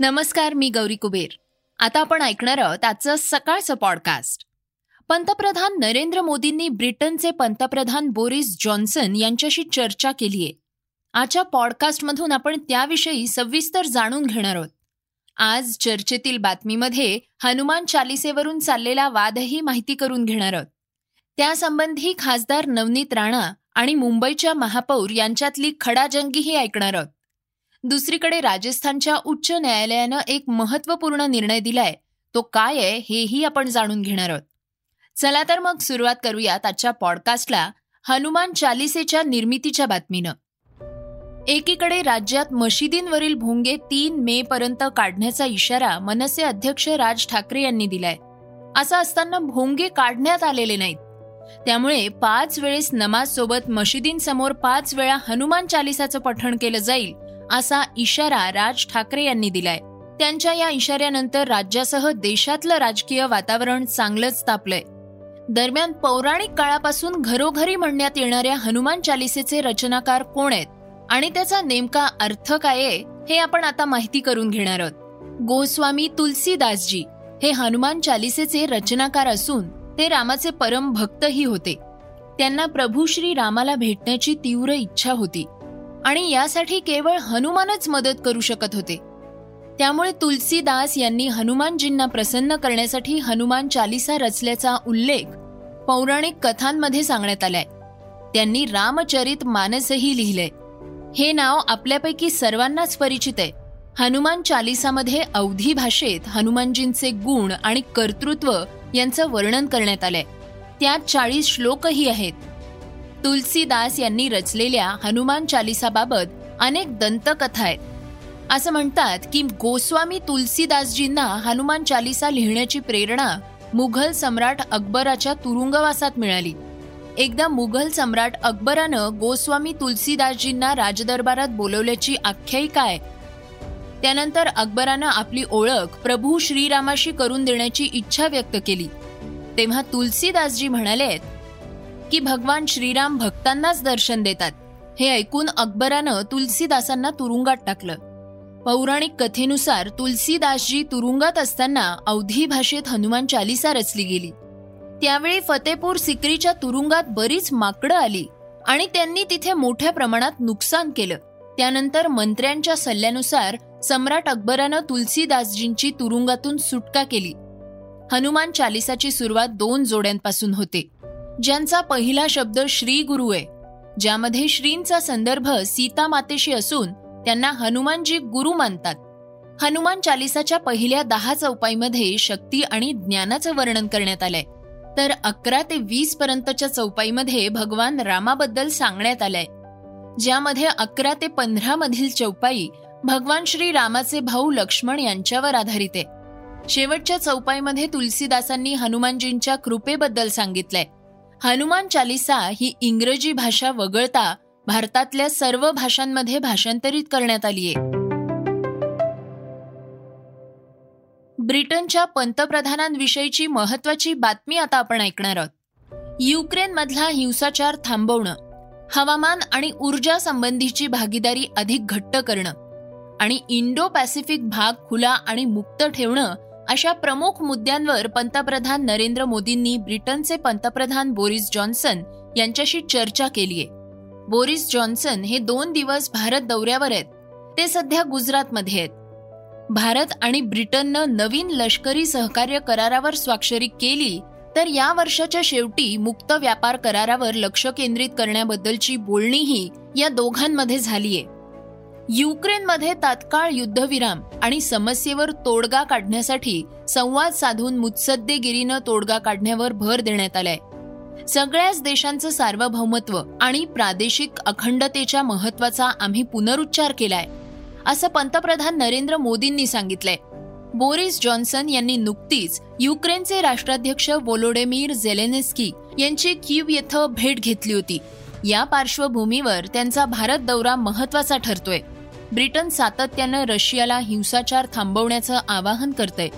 नमस्कार मी गौरी कुबेर. आता आपण ऐकणार आहोत आजचं सकाळचं पॉडकास्ट पंतप्रधान नरेंद्र मोदींनी ब्रिटनचे पंतप्रधान बोरिस जॉन्सन यांच्याशी चर्चा केली आहे आजच्या पॉडकास्टमधून आपण त्याविषयी सविस्तर जाणून घेणार आहोत. आज चर्चेतील बातमीमध्ये हनुमान चालिसेवरून चाललेला वादही माहिती करून घेणार आहोत. त्यासंबंधी खासदार नवनीत राणा आणि मुंबईच्या महापौर यांच्यातली खडाजंगीही ऐकणार आहोत. दुसरीकडे राजस्थानच्या उच्च न्यायालयानं एक महत्त्वपूर्ण निर्णय दिलाय. तो काय आहे हेही आपण जाणून घेणार आहोत. चला तर मग सुरुवात करूयात आजच्या पॉडकास्टला हनुमान चालिसेच्या निर्मितीच्या बातमीनं. एकीकडे राज्यात मशिदींवरील भोंगे तीन मे पर्यंत काढण्याचा इशारा मनसे अध्यक्ष राज ठाकरे यांनी दिलाय. असं असताना भोंगे काढण्यात आलेले नाहीत. त्यामुळे पाच वेळेस नमाज सोबत मशिदींसमोर पाच वेळा हनुमान चालिसाचं पठण केलं जाईल असा इशारा राज ठाकरे यांनी दिलाय. त्यांच्या या इशाऱ्यानंतर राज्यासह देशातलं राजकीय वातावरण चांगलंच तापलंय. दरम्यान पौराणिक काळापासून घरोघरी म्हणण्यात येणाऱ्या हनुमान चालिसेचे रचनाकार कोण आहेत आणि त्याचा नेमका अर्थ काय आहे हे आपण आता माहिती करून घेणार आहोत. गोस्वामी तुलसीदासजी हे हनुमान चालिसेचे रचनाकार असून ते रामाचे परम भक्तही होते. त्यांना प्रभू श्री रामाला भेटण्याची तीव्र इच्छा होती. आणि यासाठी केवळ हनुमानच मदत करू शकत होते. त्यामुळे तुलसीदास यांनी हनुमानजींना प्रसन्न करण्यासाठी हनुमान चालिसा रचल्याचा उल्लेख पौराणिक कथांमध्ये सांगण्यात आलाय. त्यांनी रामचरित मानसही लिहिलंय. हे नाव आपल्यापैकी सर्वांनाच परिचित आहे. हनुमान चालिसामध्ये अवधी भाषेत हनुमानजींचे गुण आणि कर्तृत्व यांचं वर्णन करण्यात आलंय. त्यात चाळीस श्लोकही आहेत. तुलसीदास यांनी रचलेल्या हनुमान चालिसाबाबत अनेक दंतकथा आहेत. असं म्हणतात की गोस्वामी तुलसीदासजींना हनुमान चालिसा लिहिण्याची प्रेरणा मुघल सम्राट अकबराच्या तुरुंगवासात मिळाली. एकदा मुघल सम्राट अकबरानं गोस्वामी तुलसीदासजींना राजदरबारात बोलवल्याची आख्यायिका आहे. त्यानंतर अकबरानं आपली ओळख प्रभू श्रीरामाशी करून देण्याची इच्छा व्यक्त केली. तेव्हा तुलसीदासजी म्हणाले की भगवान श्रीराम भक्तांनाच दर्शन देतात. हे ऐकून अकबरानं तुलसीदासांना तुरुंगात टाकलं. पौराणिक कथेनुसार तुलसीदासजी तुरुंगात असताना अवधी भाषेत हनुमान चालिसा रचली गेली. त्यावेळी फतेपूर सिक्रीच्या तुरुंगात बरीच माकडं आली आणि त्यांनी तिथे मोठ्या प्रमाणात नुकसान केलं. त्यानंतर मंत्र्यांच्या सल्ल्यानुसार सम्राट अकबरानं तुलसीदासजींची तुरुंगातून सुटका केली. हनुमान चालिसाची सुरुवात दोन जोड्यांपासून होते. ज्यांचा पहिला शब्द श्री गुरु आहे ज्यामध्ये श्रींचा संदर्भ सीता मातेशी असून त्यांना हनुमानजी गुरु मानतात. हनुमान चालिसाच्या पहिल्या दहा चौपाईमध्ये शक्ती आणि ज्ञानाचं वर्णन करण्यात आलंय. तर अकरा ते वीस पर्यंतच्या चौपाईमध्ये भगवान रामाबद्दल सांगण्यात आलंय. ज्यामध्ये अकरा ते पंधरा मधील चौपाई भगवान श्री रामाचे भाऊ लक्ष्मण यांच्यावर आधारित आहे. शेवटच्या चौपाईमध्ये तुलसीदासांनी हनुमानजींच्या कृपेबद्दल सांगितलंय. हनुमान चालिसा ही इंग्रजी भाषा वगळता भारतातल्या सर्व भाषांमध्ये भाषांतरित करण्यात आली आहे. ब्रिटनच्या पंतप्रधानांविषयीची महत्वाची बातमी आता आपण ऐकणार आहोत. युक्रेन मधला हिंसाचार थांबवणं हवामान आणि ऊर्जा संबंधीची भागीदारी अधिक घट्ट करणं आणि इंडो पॅसिफिक भाग खुला आणि मुक्त ठेवणं अशा प्रमुख मुद्द्यांवर पंतप्रधान नरेंद्र मोदींनी ब्रिटनचे पंतप्रधान बोरिस जॉन्सन यांच्याशी चर्चा केलीय बोरिस जॉन्सन हे दोन दिवस भारत दौऱ्यावर आहेत. ते सध्या गुजरातमध्ये आहेत. भारत आणि ब्रिटननं नवीन लष्करी सहकार्य करारावर स्वाक्षरी केली तर या वर्षाच्या शेवटी मुक्त व्यापार करारावर लक्ष केंद्रित करण्याबद्दलची बोलणीही या दोघांमध्ये झालीय. युक्रेनमध्ये तात्काळ युद्धविराम आणि समस्येवर तोडगा काढण्यासाठी संवाद साधून मुत्सद्देगिरीनं तोडगा काढण्यावर भर देण्यात आलाय. सगळ्याच देशांचं सार्वभौमत्व आणि प्रादेशिक अखंडतेच्या महत्त्वाचा आम्ही पुनरुच्चार केलाय असं पंतप्रधान नरेंद्र मोदींनी सांगितलंय. बोरिस जॉन्सन यांनी नुकतीच युक्रेनचे राष्ट्राध्यक्ष वोलोडेमीर झेलेनेस्की यांची क्यूब येथं भेट घेतली होती. या पार्श्वभूमीवर त्यांचा भारत दौरा महत्त्वाचा ठरतोय. ब्रिटन सातत्यानं रशियाला हिंसाचार थांबवण्याचं आवाहन करतंय.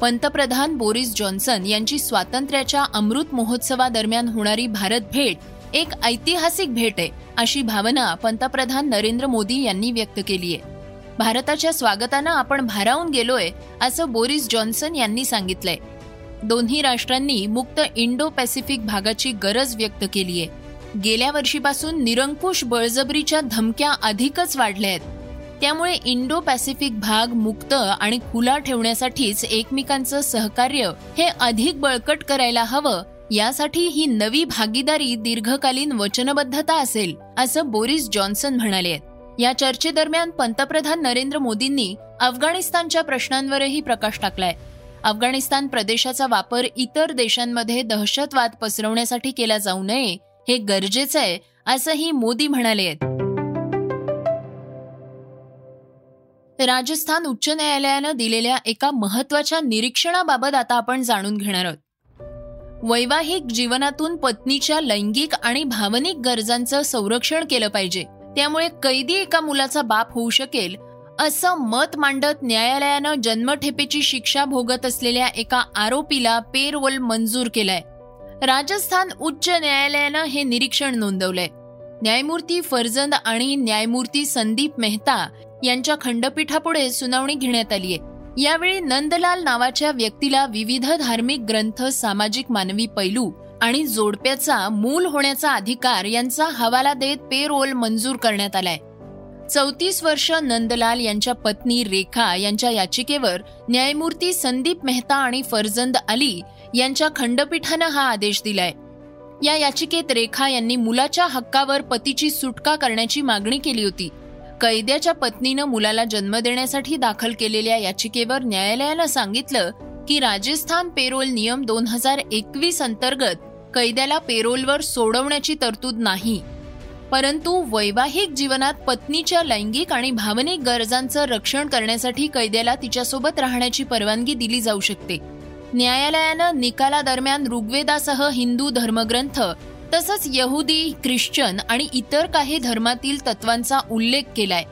पंतप्रधान बोरिस जॉन्सन यांची स्वातंत्र्याच्या अमृत महोत्सवादरम्यान होणारी भारत भेट एक ऐतिहासिक भेट आहे अशी भावना पंतप्रधान नरेंद्र मोदी यांनी व्यक्त केली आहे. भारताच्या स्वागतानं आपण भारावून गेलोय असं बोरिस जॉन्सन यांनी सांगितलंय. दोन्ही राष्ट्रांनी मुक्त इंडो पॅसिफिक भागाची गरज व्यक्त केली आहे गेल्या वर्षीपासून निरंकुश बळजबरीच्या धमक्या अधिकच वाढल्या आहेत. त्यामुळे इंडो पॅसिफिक भाग मुक्त आणि खुला ठेवण्यासाठीच एकमेकांचं सहकार्य हे अधिक बळकट करायला हवं यासाठी ही नवी भागीदारी दीर्घकालीन वचनबद्धता असेल असं बोरिस जॉन्सन म्हणाले. या चर्चेदरम्यान पंतप्रधान नरेंद्र मोदींनी अफगाणिस्तानच्या प्रश्नांवरही प्रकाश टाकलाय. अफगाणिस्तान प्रदेशाचा वापर इतर देशांमध्ये दहशतवाद पसरवण्यासाठी केला जाऊ नये हे गरजेचं आहे असंही मोदी म्हणाले आहेत राजस्थान उच्च न्यायालयानं दिलेल्या एका महत्त्वाच्या निरीक्षणाबाबत आता आपण जाणून घेणार आहोत. वैवाहिक जीवनातून पत्नीच्या लैंगिक आणि भावनिक गरजांचं संरक्षण केलं पाहिजे. त्यामुळे कैदी एका मुलाचा बाप होऊ शकेल असं मत मांडत न्यायालयानं जन्मठेपेची शिक्षा भोगत असलेल्या एका आरोपीला पेरोल मंजूर केलाय. राजस्थान उच्च न्यायालयानं हे निरीक्षण नोंदवलंय. न्यायमूर्ती फरजंद आणि न्यायमूर्ती संदीप मेहता यांच्या खंडपीठापुढे सुनावणी घेण्यात आली आहे. यावेळी नंदलाल नावाच्या व्यक्तीला विविध धार्मिक ग्रंथ सामाजिक मानवी पैलू आणि जोडप्याचा मूल होण्याचा अधिकार यांचा हवाला देत पे रोल मंजूर करण्यात आलाय. चौतीस वर्ष नंदलाल यांच्या पत्नी रेखा यांच्या याचिकेवर न्यायमूर्ती संदीप मेहता आणि फरजंद अली यांच्या खंडपीठानं हा आदेश दिलाय. या याचिकेत रेखा यांनी मुलाच्या हक्कावर पतीची सुटका करण्याची मागणी केली होती. कैद्याच्या पत्नीनं मुलाला जन्म देण्यासाठी दाखल केलेल्या याचिकेवर न्यायालयानं सांगितलं की राजस्थान पेरोल नियम दोन हजार एकवीस अंतर्गत कैद्याला पेरोलवर सोडवण्याची तरतूद नाही. परंतु वैवाहिक जीवनात पत्नीच्या लैंगिक आणि भावनिक गरजांचं रक्षण करण्यासाठी कैद्याला तिच्यासोबत राहण्याची परवानगी दिली जाऊ शकते. न्यायालयानं निकालादरम्यान ऋग्वेदासह हिंदू धर्मग्रंथ तसंच यहुदी ख्रिश्चन आणि इतर काही धर्मातील तत्वांचा उल्लेख केलाय.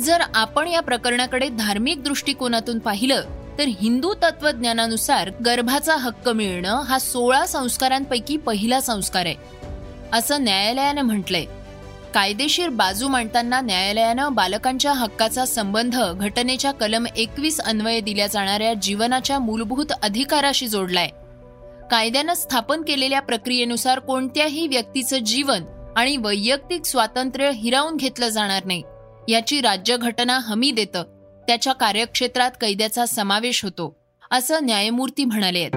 जर आपण या प्रकरणाकडे धार्मिक दृष्टिकोनातून पाहिलं तर हिंदू तत्वज्ञानानुसार गर्भाचा हक्क मिळणं हा सोळा संस्कारांपैकी पहिला संस्कार आहे असं न्यायालयानं म्हटलंय. कायदेशीर बाजू मांडताना न्यायालयानं बालकांच्या हक्काचा संबंध घटनेच्या कलम एकवीस अन्वये दिल्या जाणाऱ्या जीवनाच्या मूलभूत अधिकाराशी जोडलाय. कायद्यानं स्थापन केलेल्या प्रक्रियेनुसार कोणत्याही व्यक्तीचं जीवन आणि वैयक्तिक स्वातंत्र्य हिरावून घेतलं जाणार नाही. याची राज्यघटना हमी देतं. त्याच्या कार्यक्षेत्रात कैद्याचा समावेश होतो. असं न्यायमूर्ती म्हणाले आहेत.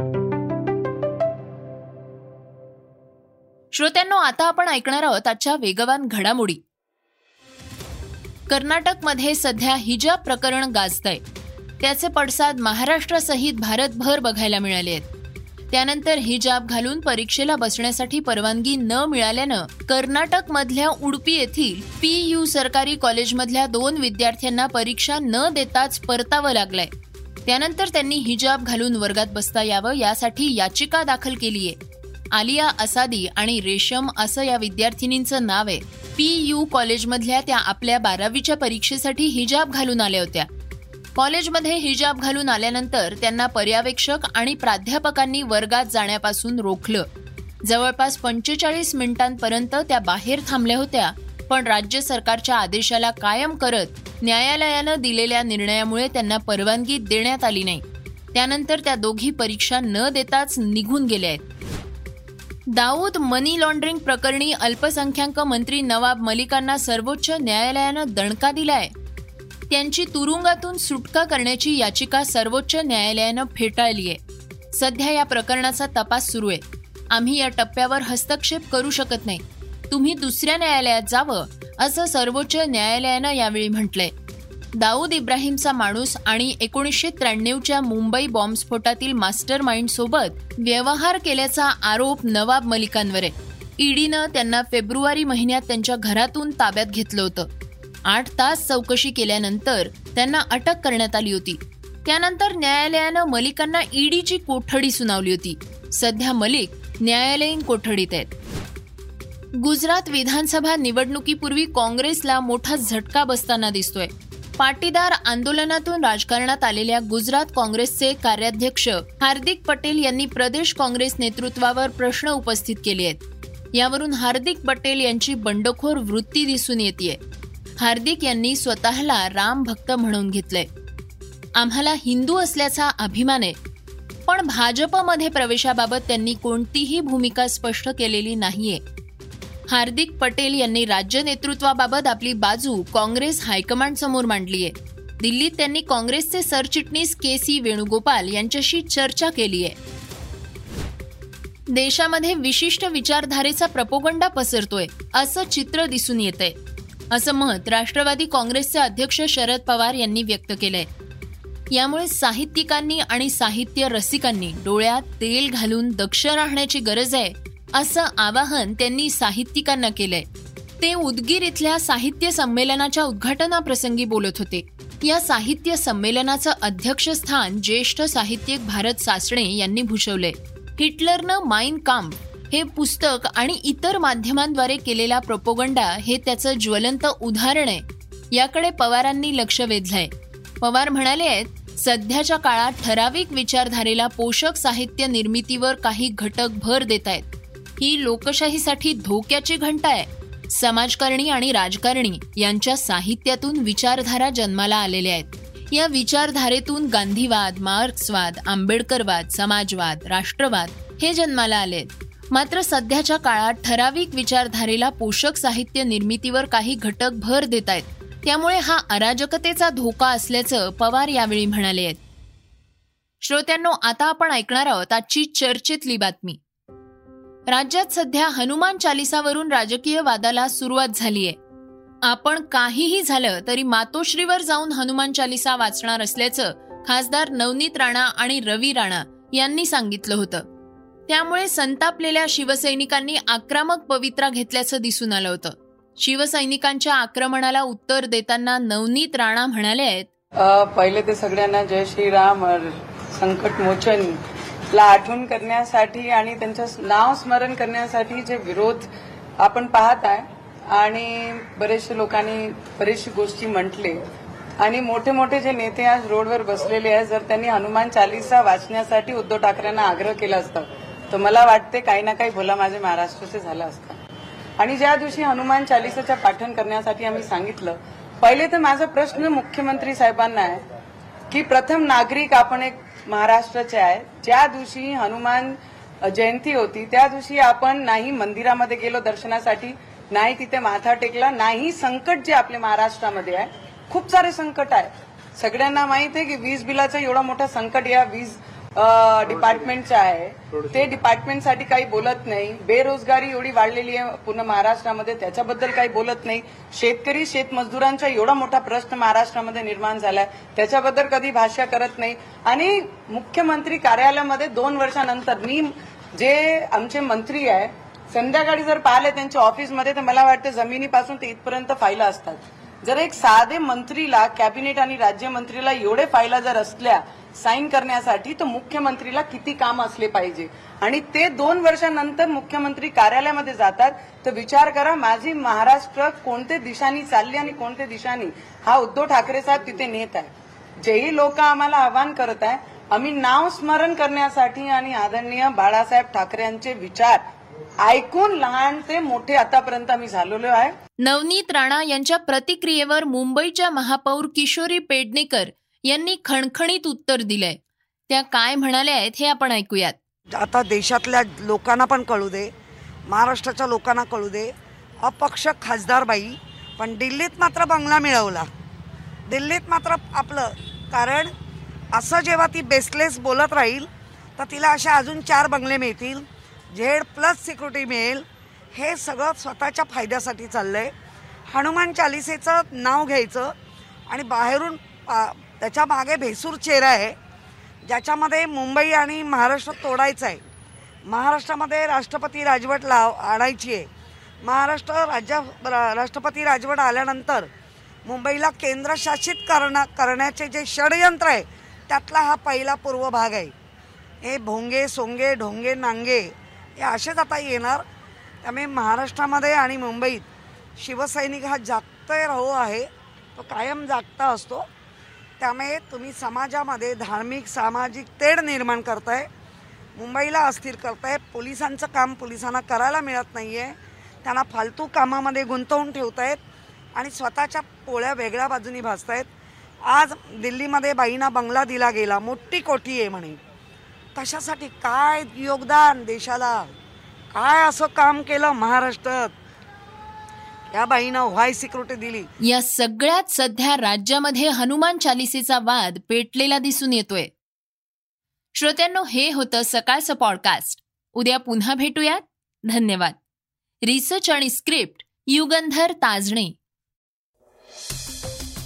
श्रोत्यांनो आता आपण ऐकणार आहोत आजच्या वेगवान घडामोडी. कर्नाटकमध्ये सध्या हिजाब प्रकरण गाजतंय त्याचे पडसाद महाराष्ट्रासहित भारतभर बघायला मिळाले आहेत. त्यानंतर हिजाब घालून परीक्षेला बसण्यासाठी परवानगी न मिळाल्यानं कर्नाटक मधल्या उडपी येथील पी यू सरकारी कॉलेजमधल्या दोन विद्यार्थ्यांना परीक्षा न देताच परतावं लागलंय. त्यानंतर त्यांनी हिजाब घालून वर्गात बसता यावं यासाठी याचिका दाखल केली आहे आलिया असादी आणि रेशम असं या विद्यार्थिनींचं नाव आहे. पी यू कॉलेजमधल्या त्या आपल्या बारावीच्या परीक्षेसाठी हिजाब घालून आल्या होत्या. कॉलेजमध्ये हिजाब घालून आल्यानंतर त्यांना पर्यवेक्षक आणि प्राध्यापकांनी वर्गात जाण्यापासून रोखलं. जवळपास पंचेचाळीस मिनिटांपर्यंत त्या बाहेर थांबल्या होत्या पण राज्य सरकारच्या आदेशाला कायम करत न्यायालयानं दिलेल्या निर्णयामुळे त्यांना परवानगी देण्यात आली नाही. त्यानंतर त्या दोघी परीक्षा न देताच निघून गेल्या आहेत. दाऊद मनी लॉन्ड्रिंग प्रकरणी अल्पसंख्याक मंत्री नवाब मलिकांना सर्वोच्च न्यायालयानं दणका दिलाय. त्यांची तुरुंगातून सुटका करण्याची याचिका सर्वोच्च न्यायालयानं फेटाळली आहे. सध्या या प्रकरणाचा तपास सुरू आहे. आम्ही या टप्प्यावर हस्तक्षेप करू शकत नाही. तुम्ही दुसऱ्या न्यायालयात जावं असं सर्वोच्च न्यायालयानं यावेळी म्हटलंय. दाऊद इब्राहिमचा माणूस आणि एकोणीसशे त्र्याण्णवच्या मुंबई बॉम्बस्फोटातील मास्टर माइंड सोबत व्यवहार केल्याचा आरोप नवाब मलिकांवर आहे. ईडीनं त्यांना फेब्रुवारी महिन्यात त्यांच्या घरातून ताब्यात घेतलं होतं. आठ तास चौकशी केल्यानंतर त्यांना अटक करण्यात आली होती. त्यानंतर न्यायालयानं मलिकांना ईडीची कोठडी सुनावली होती. सध्या मलिक न्यायालयीन कोठडीत आहेत. गुजरात विधानसभा निवडणुकीपूर्वी काँग्रेसला मोठा झटका बसताना दिसतोय. पाटीदार आंदोलनातून राजकारणात आलेल्या गुजरात काँग्रेसचे कार्याध्यक्ष हार्दिक पटेल यांनी प्रदेश काँग्रेस नेतृत्वावर प्रश्न उपस्थित केले आहेत. यावरून हार्दिक पटेल यांची बंडखोर वृत्ती दिसून येते हार्दिक यांनी स्वतःला राम भक्त म्हणून घेतलंय. आम्हाला हिंदू असल्याचा अभिमान आहे पण भाजपमध्ये प्रवेशाबाबत त्यांनी कोणतीही भूमिका स्पष्ट केलेली नाहीये. हार्दिक पटेल यांनी राज्य नेतृत्वाबाबत आपली बाजू काँग्रेस हायकमांड समोर मांडलीय. दिल्लीत त्यांनी काँग्रेसचे सरचिटणीस के सी वेणुगोपाल यांच्याशी चर्चा केली आहे देशामध्ये विशिष्ट विचारधारेचा प्रपोगंडा पसरतोय असं चित्र दिसून येतंय. असं मत राष्ट्रवादी काँग्रेसचे अध्यक्ष शरद पवार यांनी व्यक्त केलंय. यामुळे साहित्यिकांनी आणि साहित्य रसिकांनी डोळ्यात तेल घालून दक्ष राहण्याची गरज आहे असं आवाहन त्यांनी साहित्यिकांना केलंय. ते उदगीर इथल्या साहित्य संमेलनाच्या उद्घाटनाप्रसंगी बोलत होते. या साहित्य संमेलनाचं अध्यक्षस्थान ज्येष्ठ साहित्यिक भारत सासणे यांनी भूषवलंय. हिटलरनं माइन काम हे पुस्तक आणि इतर माध्यमांद्वारे केलेला प्रोपोगंडा हे त्याचं ज्वलंत उदाहरण आहे. याकडे पवारांनी लक्ष वेधलंय. पवार म्हणाले आहेत सध्याच्या काळात ठराविक विचारधारेला पोषक साहित्य निर्मितीवर काही घटक भर देत आहेत. ही लोकशाहीसाठी धोक्याची घंटा आहे. समाजकारणी आणि राजकारणी यांच्या साहित्यातून विचारधारा जन्माला आलेल्या आहेत. या विचारधारेतून गांधीवाद मार्क्सवाद आंबेडकरवाद समाजवाद राष्ट्रवाद हे जन्माला आलेत मात्र सध्याच्या काळात ठराविक विचारधारेला पोषक साहित्य निर्मितीवर काही घटक भर देत आहेत. त्यामुळे हा अराजकतेचा धोका असल्याचं पवार यावेळी म्हणाले आहेत. श्रोत्यांनो आता आपण ऐकणार आहोत आजची चर्चेतली बातमी. राज्यात सध्या हनुमान चालिसावरून राजकीय वादाला सुरुवात झालीय. आपण काहीही झालं तरी मातोश्रीवर जाऊन हनुमान चालिसा वाचणार असल्याचं खासदार नवनीत राणा आणि रवी राणा यांनी सांगितलं होतं. त्यामुळे संतापलेल्या शिवसैनिकांनी आक्रमक पवित्रा घेतल्याचं दिसून आलं होतं. शिवसैनिकांच्या आक्रमणाला उत्तर देताना नवनीत राणा म्हणाले आहेत पहिले ते सगळ्यांना जय श्रीराम संकट मोचन ला आठवण करण्यासाठी आणि त्यांचं नाव स्मरण करण्यासाठी जे विरोध आपण पाहत आहे आणि बरेचशे लोकांनी बरेचशी गोष्टी म्हटले. आणि मोठे मोठे जे नेते आज रोडवर बसलेले आहेत जर त्यांनी हनुमान चालिसा वाचण्यासाठी उद्धव ठाकरेंना आग्रह केला असता तर मला वाटते काही ना काही भोला माझे महाराष्ट्राचे झालं असतं. आणि ज्या दिवशी हनुमान चालिसाच्या पाठन करण्यासाठी आम्ही सांगितलं पहिले तर माझा प्रश्न मुख्यमंत्री साहेबांना आहे की प्रथम नागरिक आपण एक महाराष्ट्राचे आहे. ज्या दिवशी हनुमान जयंती होती त्या दिवशी आपण नाही मंदिरामध्ये गेलो दर्शनासाठी नाही तिथे माथा टेकला नाही संकट जे आपल्या महाराष्ट्रामध्ये आहे खूप सारे संकट आहे. सगळ्यांना माहीत आहे की वीज बिलाचं एवढा मोठा संकट या वीज डिपार्टमेंटचं आहे. ते डिपार्टमेंटसाठी काही बोलत नाही. बेरोजगारी एवढी वाढलेली आहे पूर्ण महाराष्ट्रामध्ये त्याच्याबद्दल काही बोलत नाही. शेतकरी शेतमजदुरांचा एवढा मोठा प्रश्न महाराष्ट्रामध्ये निर्माण झालाय. त्याच्याबद्दल कधी भाष्य करत नाही. आणि मुख्यमंत्री कार्यालयामध्ये दोन वर्षानंतर मी जे आमचे मंत्री आहे संध्याकाळी जर पाहिले त्यांच्या ऑफिसमध्ये तर मला वाटतं जमिनीपासून ते इथपर्यंत फायला असतात. जर एक साधे मंत्रीला कॅबिनेट आणि राज्यमंत्रीला एवढे फायला जर असल्या साईन करण्यासाठी तर मुख्यमंत्रीला किती काम असले पाहिजे? आणि ते दोन वर्षानंतर मुख्यमंत्री कार्यालयामध्ये जातात तर विचार करा माझी महाराष्ट्र कोणत्या दिशानी चालली आणि कोणत्या दिशानी? हा उद्धव ठाकरे साहेब तिथे नेत आहे जेही लोक आम्हाला आवाहन करत आहे आम्ही नाव स्मरण करण्यासाठी आणि आदरणीय बाळासाहेब ठाकरे यांचे विचार ऐकून लहान ते मोठे आतापर्यंत आम्ही झालेलो आहे. नवनीत राणा यांच्या प्रतिक्रियेवर मुंबईच्या महापौर किशोरी पेडणेकर यांनी खणखणीत उत्तर दिलंय. त्या काय म्हणाल्या आहेत हे आपण ऐकूयात. आता देशातल्या लोकांना पण कळू दे महाराष्ट्राच्या लोकांना कळू दे. अपक्ष खासदारबाई पण दिल्लीत मात्र बंगला मिळवला. दिल्लीत मात्र आपलं कारण असं जेव्हा ती बेसलेस बोलत राहील तर तिला अशा अजून चार बंगले मिळतील. झेड प्लस सिक्युरिटी मिळेल हे सगळं स्वतःच्या फायद्यासाठी चाललं आहे हनुमान चालिसेचं नाव घ्यायचं आणि बाहेरून त्याच्यामागे भेसूर चेहरा आहे ज्याच्यामध्ये मुंबई आणि महाराष्ट्र तोडायचं आहे. महाराष्ट्रामध्ये राष्ट्रपती राजवट लाव आणायची आहे. महाराष्ट्र राज्य राष्ट्रपती राजवट आल्यानंतर मुंबईला केंद्रशासित करणं करण्याचे जे षडयंत्र आहे त्यातला हा पहिला पूर्व भाग आहे. हे भोंगे सोंगे ढोंगे नांगे हे असेच आता येणार. त्यामुळे महाराष्ट्रामध्ये आणि मुंबईत शिवसैनिक हा जागतय राहू आहे. तो कायम जागता असतो. त्यामुळे तुम्ही समाजामध्ये धार्मिक सामाजिक तेढ निर्माण करताय. मुंबईला अस्थिर करताय. पोलिसांचं काम पोलिसांना करायला मिळत नाही आहे त्यांना फालतू कामामध्ये गुंतवून ठेवतायत आणि स्वतःच्या पोळ्या वेगळ्या बाजूनी भासतायत आज दिल्लीमध्ये बाईंना बंगला दिला गेला. मोठी कोठी आहे म्हणे. कशासाठी काय योगदान देशाला? काय असं काम केलं महाराष्ट्रात? या बाईनं व्हाय सिक्युरिटी दिली. या सगळ्यात सध्या राज्यामध्ये हनुमान चालिसेचा वाद पेटलेला दिसून येतोय. श्रोत्यांनो हे होतं सकाळचं पॉडकास्ट उद्या पुन्हा भेटूयात. धन्यवाद. रिसर्च आणि स्क्रिप्ट युगंधर ताजणे.